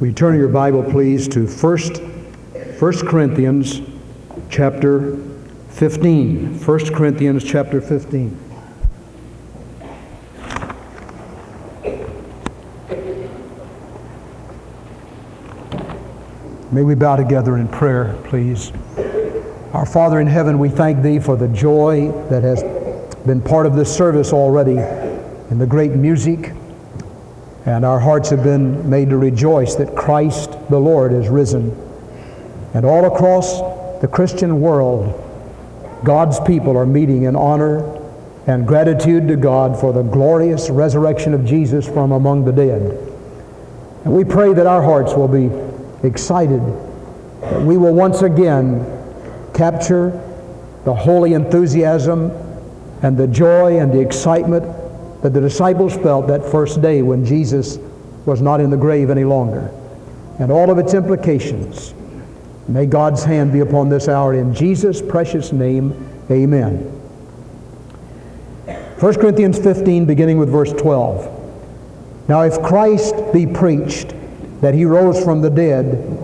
We turn your Bible, please, to 1, 1 Corinthians chapter 15. 1 Corinthians chapter 15. May we bow together in prayer, please. Our Father in heaven, we thank Thee for the joy that has been part of this service already in the great music. And our hearts have been made to rejoice that Christ the Lord is risen. And all across the Christian world, God's people are meeting in honor and gratitude to God for the glorious resurrection of Jesus from among the dead. And we pray that our hearts will be excited, that we will once again capture the holy enthusiasm and the joy and the excitement that the disciples felt that first day when Jesus was not in the grave any longer, and all of its implications. May God's hand be upon this hour in Jesus' precious name. Amen. 1 Corinthians 15, beginning with verse 12. Now, if Christ be preached that he rose from the dead,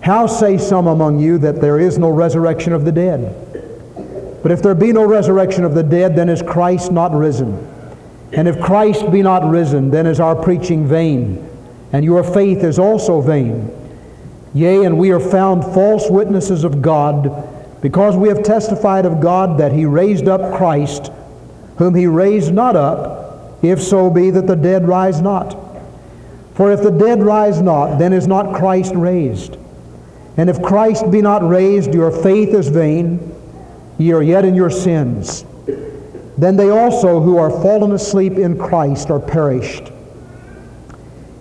how say some among you that there is no resurrection of the dead? But if there be no resurrection of the dead, then is Christ not risen? And if Christ be not risen, then is our preaching vain, and your faith is also vain. Yea, and we are found false witnesses of God, because we have testified of God that he raised up Christ, whom he raised not up, if so be that the dead rise not. For if the dead rise not, then is not Christ raised. And if Christ be not raised, your faith is vain, ye are yet in your sins. Then they also who are fallen asleep in Christ are perished.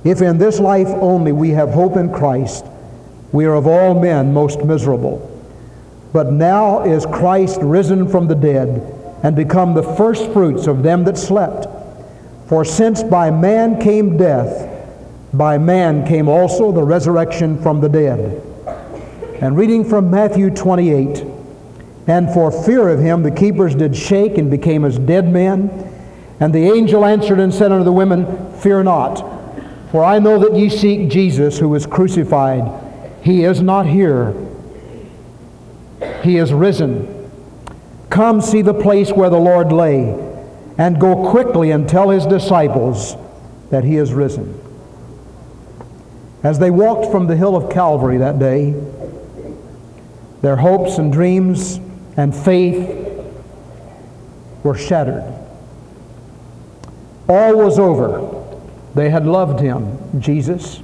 If in this life only we have hope in Christ, we are of all men most miserable. But now is Christ risen from the dead and become the firstfruits of them that slept. For since by man came death, by man came also the resurrection from the dead. And reading from Matthew 28, and for fear of him the keepers did shake and became as dead men. And the angel answered and said unto the women, Fear not, for I know that ye seek Jesus who was crucified. He is not here, he is risen. Come see the place where the Lord lay, and go quickly and tell his disciples that he is risen. As they walked from the hill of Calvary that day, their hopes and dreams and faith were shattered. All was over. They had loved him, Jesus.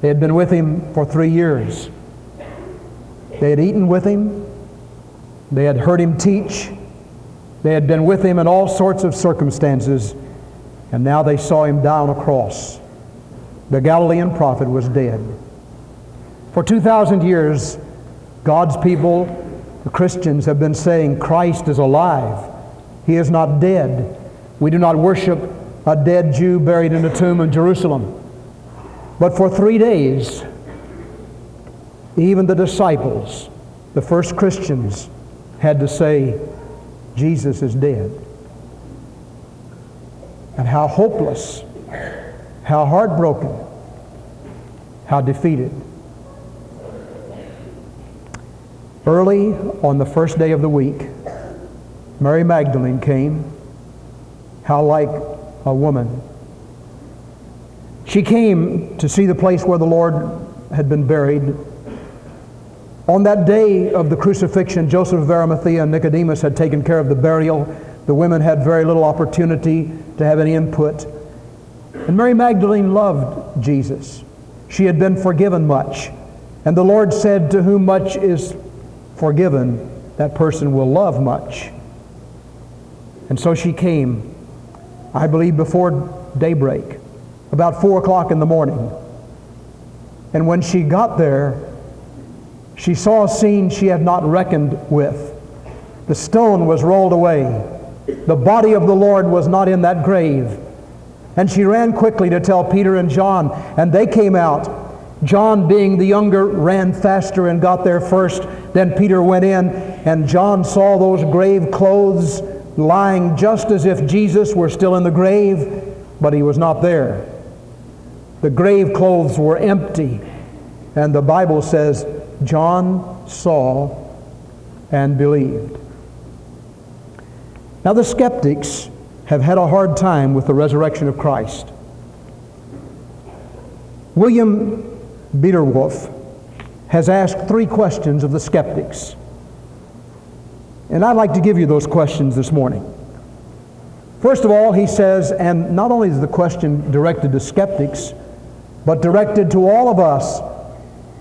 They had been with him for three years. They had eaten with him. They had heard him teach. They had been with him in all sorts of circumstances. And now they saw him down a cross. The Galilean prophet was dead. For 2,000 years, God's people, the Christians, have been saying Christ is alive. He is not dead. We do not worship a dead Jew buried in a tomb in Jerusalem. But for three days, even the disciples, the first Christians, had to say, Jesus is dead. And how hopeless, how heartbroken, how defeated. Early on the first day of the week, Mary Magdalene came. How like a woman. She came to see the place where the Lord had been buried. On that day of the crucifixion, Joseph of Arimathea and Nicodemus had taken care of the burial. The women had very little opportunity to have any input. And Mary Magdalene loved Jesus. She had been forgiven much. And the Lord said, To whom much is forgiven, that person will love much. And so she came, I believe, before daybreak, about four o'clock in the morning. And when she got there, she saw a scene she had not reckoned with. The stone was rolled away. The body of the Lord was not in that grave. And she ran quickly to tell Peter and John, and they came out. John, being the younger, ran faster and got there first. Then Peter went in, and John saw those grave clothes lying just as if Jesus were still in the grave, but he was not there. The grave clothes were empty. And the Bible says, John saw and believed. Now, the skeptics have had a hard time with the resurrection of Christ. William Biederwolf has asked three questions of the skeptics. And I'd like to give you those questions this morning. First of all, he says, and not only is the question directed to skeptics, but directed to all of us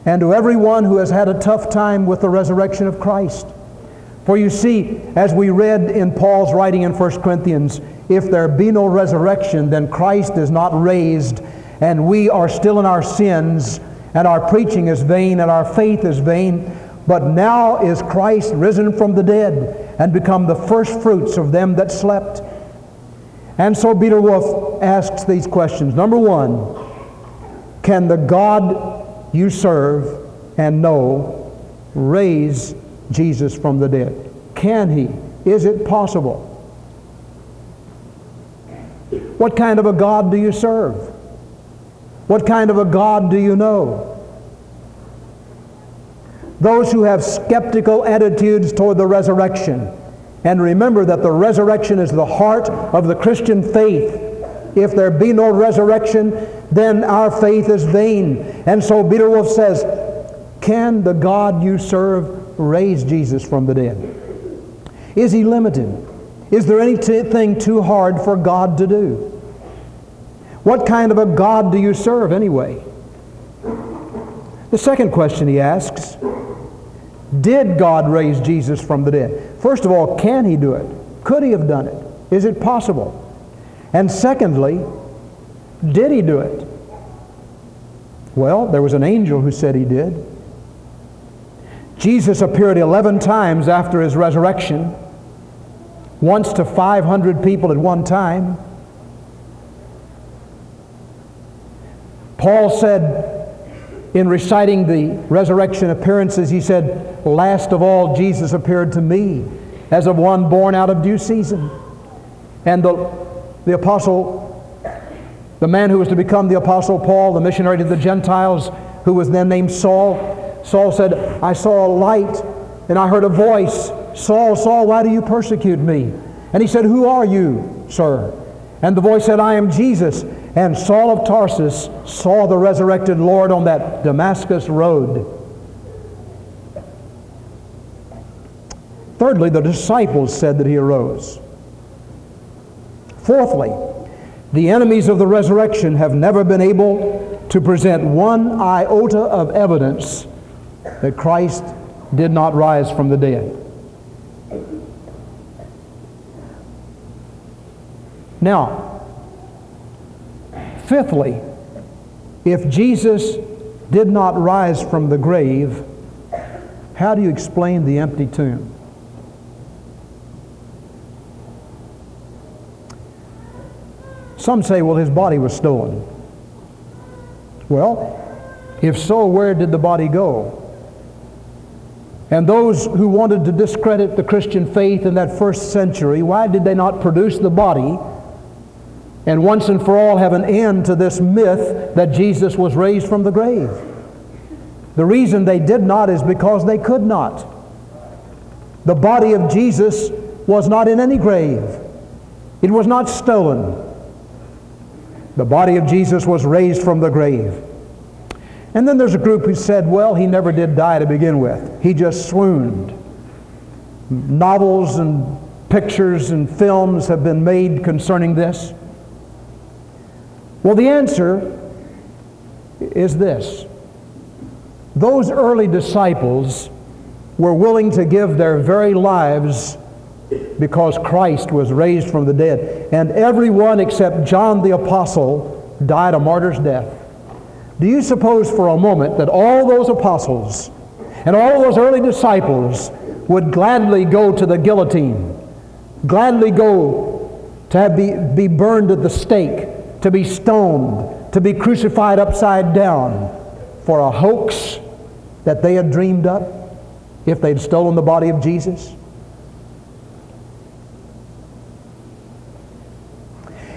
and to everyone who has had a tough time with the resurrection of Christ. For you see, as we read in Paul's writing in 1 Corinthians, if there be no resurrection, then Christ is not raised, and we are still in our sins, and our preaching is vain, and our faith is vain. But now is Christ risen from the dead, and become the first fruits of them that slept. And so Biederwolf asks these questions. Number one, can the God you serve and know raise Jesus from the dead? Can he? Is it possible? What kind of a God do you serve? What kind of a God do you know? Those who have skeptical attitudes toward the resurrection, and remember that the resurrection is the heart of the Christian faith. If there be no resurrection, then our faith is vain. And so Biederwolf says, Can the God you serve raise Jesus from the dead? Is he limited? Is there anything too hard for God to do? What kind of a God do you serve anyway? The second question he asks Did God raise Jesus from the dead? First of all, can he do it? Could he have done it? Is it possible? And secondly, did he do it? Well, there was an angel who said he did. Jesus appeared 11 times after his resurrection once to 500 people at one time. Paul said in reciting the resurrection appearances, he said, Last of all, Jesus appeared to me as of one born out of due season. And the, the apostle, the man who was to become the apostle Paul, the missionary to the Gentiles, who was then named Saul, Saul said, I saw a light and I heard a voice Saul, Saul, why do you persecute me? And he said, Who are you, sir? And the voice said, I am Jesus. And Saul of Tarsus saw the resurrected Lord on that Damascus road. Thirdly, the disciples said that he arose. Fourthly, the enemies of the resurrection have never been able to present one iota of evidence that Christ did not rise from the dead. Now, fifthly, if Jesus did not rise from the grave, how do you explain the empty tomb? Some say, well, his body was stolen. Well, if so, where did the body go? And those who wanted to discredit the Christian faith in that first century, why did they not produce the body and once and for all have an end to this myth that Jesus was raised from the grave. The reason they did not is because they could not. The body of Jesus was not in any grave. It was not stolen. The body of Jesus was raised from the grave. And then there's a group who said, well, he never did die to begin with. He just swooned. Novels and pictures and films have been made concerning this. Well, the answer is this those early disciples were willing to give their very lives because Christ was raised from the dead. And everyone except John the Apostle died a martyr's death. Do you suppose for a moment that all those apostles and all those early disciples would gladly go to the guillotine, gladly go to be, be burned at the stake, to be stoned, to be crucified upside down for a hoax that they had dreamed up if they'd stolen the body of Jesus?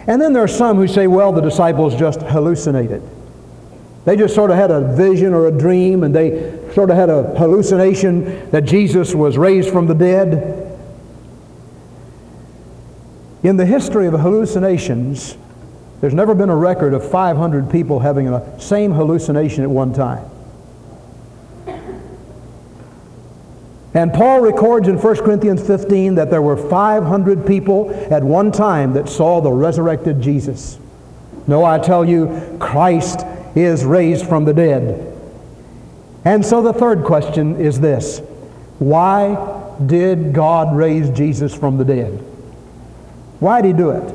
And then there are some who say, well, the disciples just hallucinated. They just sort of had a vision or a dream and they sort of had a hallucination that Jesus was raised from the dead. In the history of hallucinations, there's never been a record of 500 people having the same hallucination at one time. And Paul records in 1 Corinthians 15 that there were 500 people at one time that saw the resurrected Jesus. No, I tell you, Christ is raised from the dead. And so the third question is this Why did God raise Jesus from the dead? Why did he do it?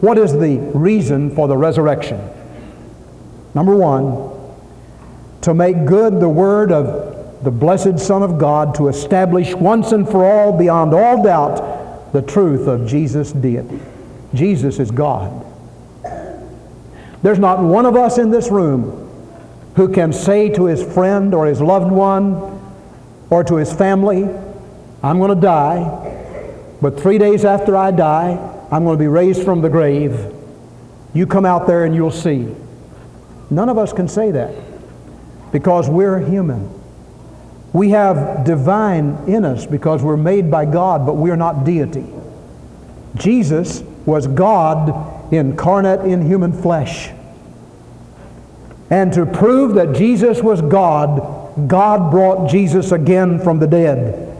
What is the reason for the resurrection? Number one, to make good the word of the blessed Son of God, to establish once and for all, beyond all doubt, the truth of Jesus' deity. Jesus is God. There's not one of us in this room who can say to his friend or his loved one or to his family, I'm going to die, but three days after I die, I'm going to be raised from the grave. You come out there and you'll see. None of us can say that because we're human. We have divine in us because we're made by God, but we're not deity. Jesus was God incarnate in human flesh. And to prove that Jesus was God, God brought Jesus again from the dead.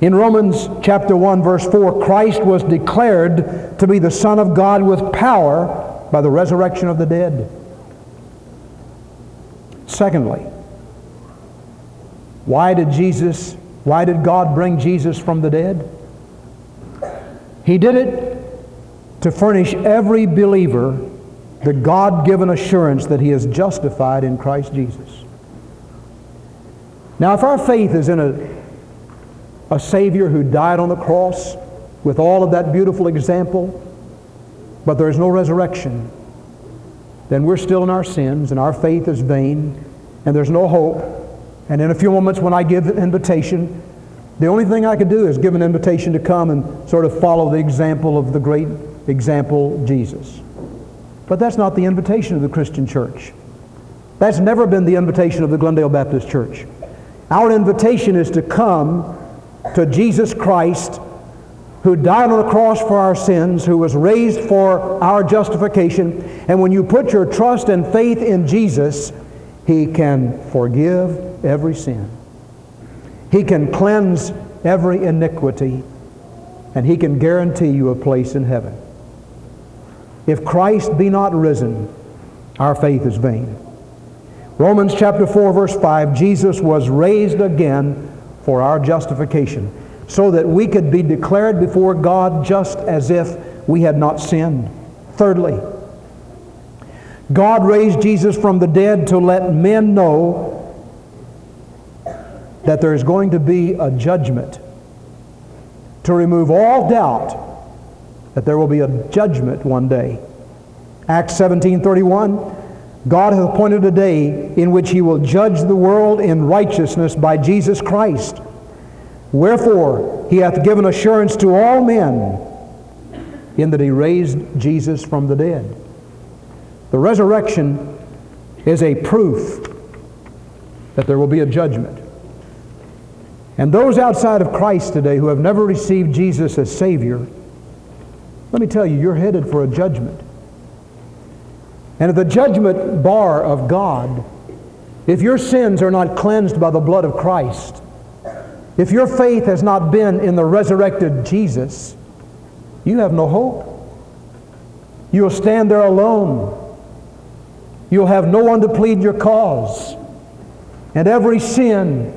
In Romans chapter 1 verse 4, Christ was declared to be the Son of God with power by the resurrection of the dead. Secondly, why did Jesus, why did God bring Jesus from the dead? He did it to furnish every believer the God-given assurance that he is justified in Christ Jesus. Now, if our faith is in a a Savior who died on the cross with all of that beautiful example, but there is no resurrection, then we're still in our sins and our faith is vain and there's no hope. And in a few moments when I give an invitation, the only thing I can do is give an invitation to come and sort of follow the example of the great example, Jesus. But that's not the invitation of the Christian church. That's never been the invitation of the Glendale Baptist Church. Our invitation is to come to Jesus Christ, who died on the cross for our sins, who was raised for our justification. And when you put your trust and faith in Jesus, He can forgive every sin. He can cleanse every iniquity, and He can guarantee you a place in heaven. If Christ be not risen, our faith is vain. Romans chapter 4, verse 5 Jesus was raised again for our justification, so that we could be declared before God just as if we had not sinned. Thirdly, God raised Jesus from the dead to let men know that there is going to be a judgment, to remove all doubt that there will be a judgment one day. Acts 17:31 God hath appointed a day in which he will judge the world in righteousness by Jesus Christ. Wherefore he hath given assurance to all men in that he raised Jesus from the dead. The resurrection is a proof that there will be a judgment. And those outside of Christ today who have never received Jesus as Savior, let me tell you, you're headed for a judgment. And at the judgment bar of God, if your sins are not cleansed by the blood of Christ, if your faith has not been in the resurrected Jesus, you have no hope. You'll stand there alone. You'll have no one to plead your cause. And every sin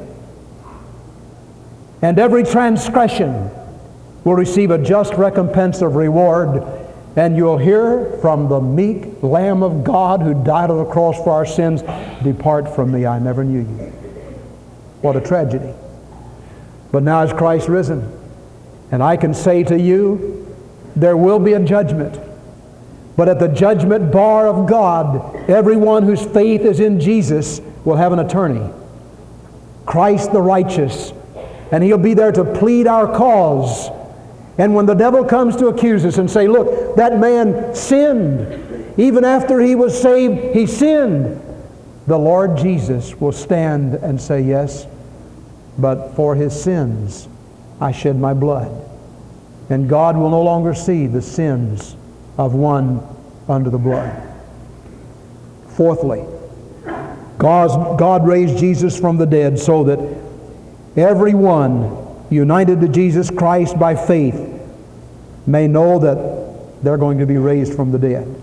and every transgression will receive a just recompense of reward and you'll hear from the meek Lamb of God who died on the cross for our sins, Depart from me, I never knew you. What a tragedy. But now is Christ risen. And I can say to you, there will be a judgment. But at the judgment bar of God, everyone whose faith is in Jesus will have an attorney. Christ the righteous. And he'll be there to plead our cause and when the devil comes to accuse us and say, look, that man sinned. Even after he was saved, he sinned. the Lord Jesus will stand and say, Yes, but for his sins I shed my blood. And God will no longer see the sins of one under the blood. Fourthly, God, raised Jesus from the dead so that everyone united to Jesus Christ by faith may know that they're going to be raised from the dead.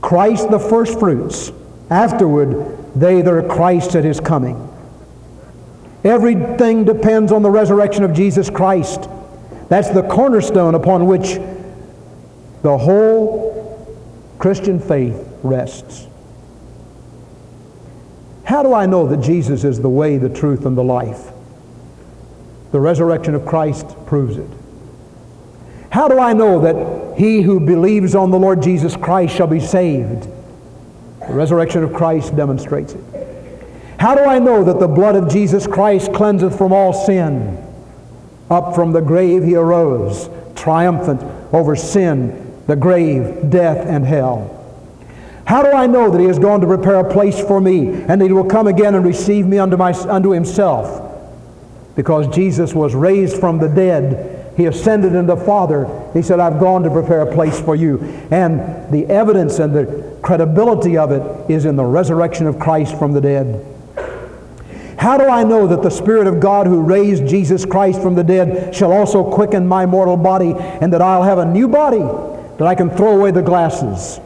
Christ the first fruits. Afterward, they that are Christ at his coming. Everything depends on the resurrection of Jesus Christ. That's the cornerstone upon which the whole Christian faith rests. How do I know that Jesus is the way, the truth, and the life? The resurrection of Christ proves it. How do I know that he who believes on the Lord Jesus Christ shall be saved? The resurrection of Christ demonstrates it. How do I know that the blood of Jesus Christ cleanseth from all sin? Up from the grave he arose, triumphant over sin, the grave, death, and hell. How do I know that he has gone to prepare a place for me and that he will come again and receive me unto, my, unto himself? Because Jesus was raised from the dead. He ascended into the Father. He said, I've gone to prepare a place for you. And the evidence and the credibility of it is in the resurrection of Christ from the dead. How do I know that the Spirit of God who raised Jesus Christ from the dead shall also quicken my mortal body and that I'll have a new body, that I can throw away the glasses,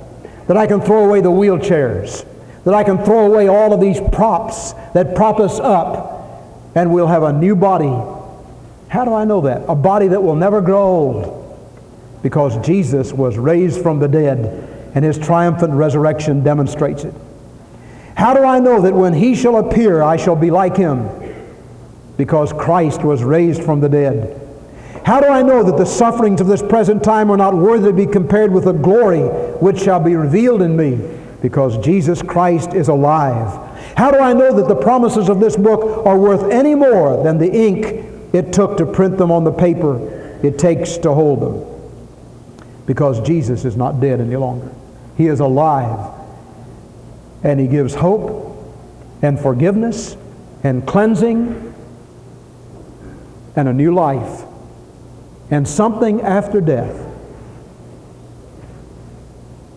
that I can throw away the wheelchairs, that I can throw away all of these props that prop us up, and we'll have a new body. How do I know that? A body that will never grow old. Because Jesus was raised from the dead, and his triumphant resurrection demonstrates it. How do I know that when he shall appear, I shall be like him? Because Christ was raised from the dead. How do I know that the sufferings of this present time are not worthy to be compared with the glory which shall be revealed in me? Because Jesus Christ is alive. How do I know that the promises of this book are worth any more than the ink it took to print them on the paper it takes to hold them? Because Jesus is not dead any longer. He is alive. And he gives hope and forgiveness and cleansing and a new life and something after death.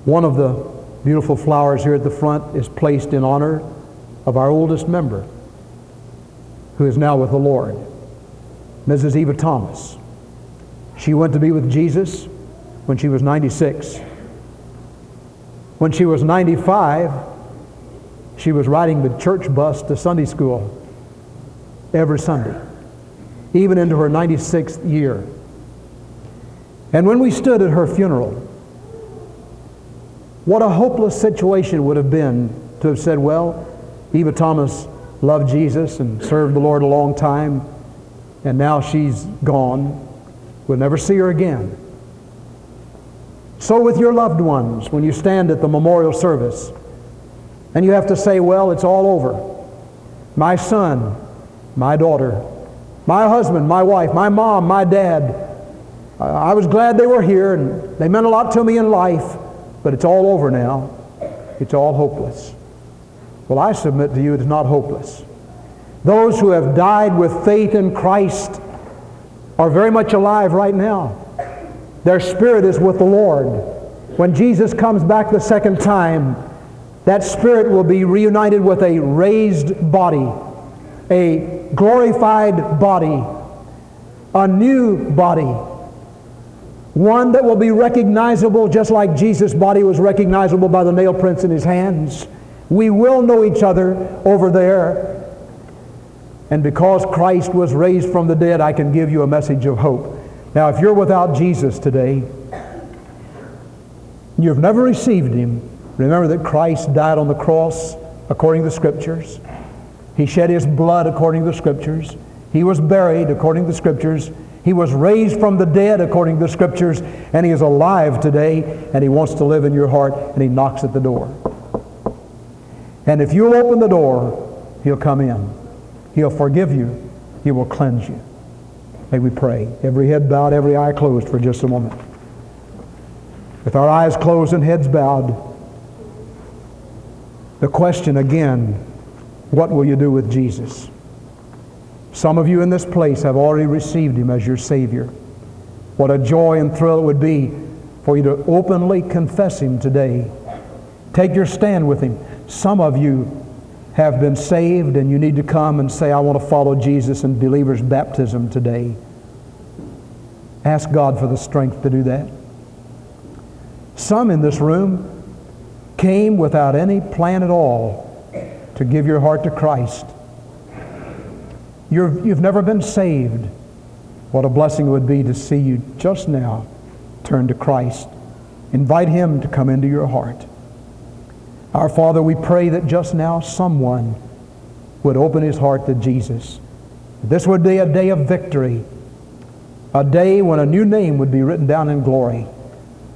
One of the beautiful flowers here at the front is placed in honor of our oldest member, who is now with the Lord, Mrs. Eva Thomas. She went to be with Jesus when she was 96. When she was 95, she was riding the church bus to Sunday school every Sunday, even into her 96th year. And when we stood at her funeral, what a hopeless situation would have been to have said, well, Eva Thomas loved Jesus and served the Lord a long time, and now she's gone. We'll never see her again. So with your loved ones, when you stand at the memorial service, and you have to say, well, it's all over. My son, my daughter, my husband, my wife, my mom, my dad, I was glad they were here and they meant a lot to me in life, but it's all over now. It's all hopeless. Well, I submit to you it is not hopeless. Those who have died with faith in Christ are very much alive right now. Their spirit is with the Lord. When Jesus comes back the second time, that spirit will be reunited with a raised body, a glorified body, a new body, one that will be recognizable just like Jesus' body was recognizable by the nail prints in his hands. We will know each other over there. And because Christ was raised from the dead, I can give you a message of hope. Now, if you're without Jesus today, you've never received him, remember that Christ died on the cross according to the Scriptures. He shed his blood according to the Scriptures. He was buried according to the Scriptures. He was raised from the dead according to the Scriptures. And he is alive today, and he wants to live in your heart, and he knocks at the door. And if you'll open the door, he'll come in. He'll forgive you. He will cleanse you. May we pray. Every head bowed, every eye closed for just a moment. With our eyes closed and heads bowed, The question again, what will you do with Jesus? Some of you in this place have already received him as your Savior. What a joy and thrill it would be for you to openly confess him today. Take your stand with him. Some of you have been saved and you need to come and say, I want to follow Jesus in believer's baptism today. Ask God for the strength to do that. Some in this room came without any plan at all to give your heart to Christ. you you've never been saved. What a blessing it would be to see you just now turn to Christ. Invite Him to come into your heart. Our Father, we pray that just now someone would open his heart to Jesus. This would be a day of victory, a day when a new name would be written down in glory,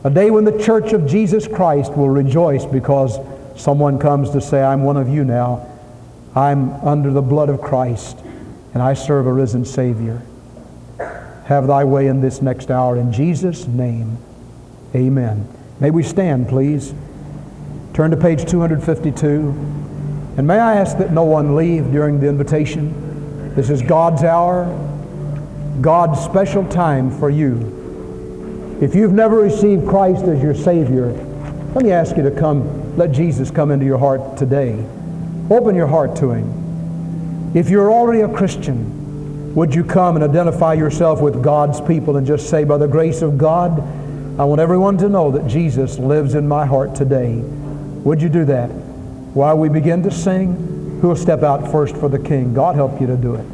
a day when the church of Jesus Christ will rejoice because someone comes to say, I'm one of you now. I'm under the blood of Christ, and I serve a risen Savior. Have thy way in this next hour. In Jesus' name, amen. May we stand, please. Turn to page 252. And may I ask that no one leave during the invitation? This is God's hour, God's special time for you. If you've never received Christ as your Savior, let me ask you to come, let Jesus come into your heart today. Open your heart to Him. If you're already a Christian, would you come and identify yourself with God's people and just say, by the grace of God, I want everyone to know that Jesus lives in my heart today. Would you do that? While we begin to sing, who will step out first for the king? God help you to do it.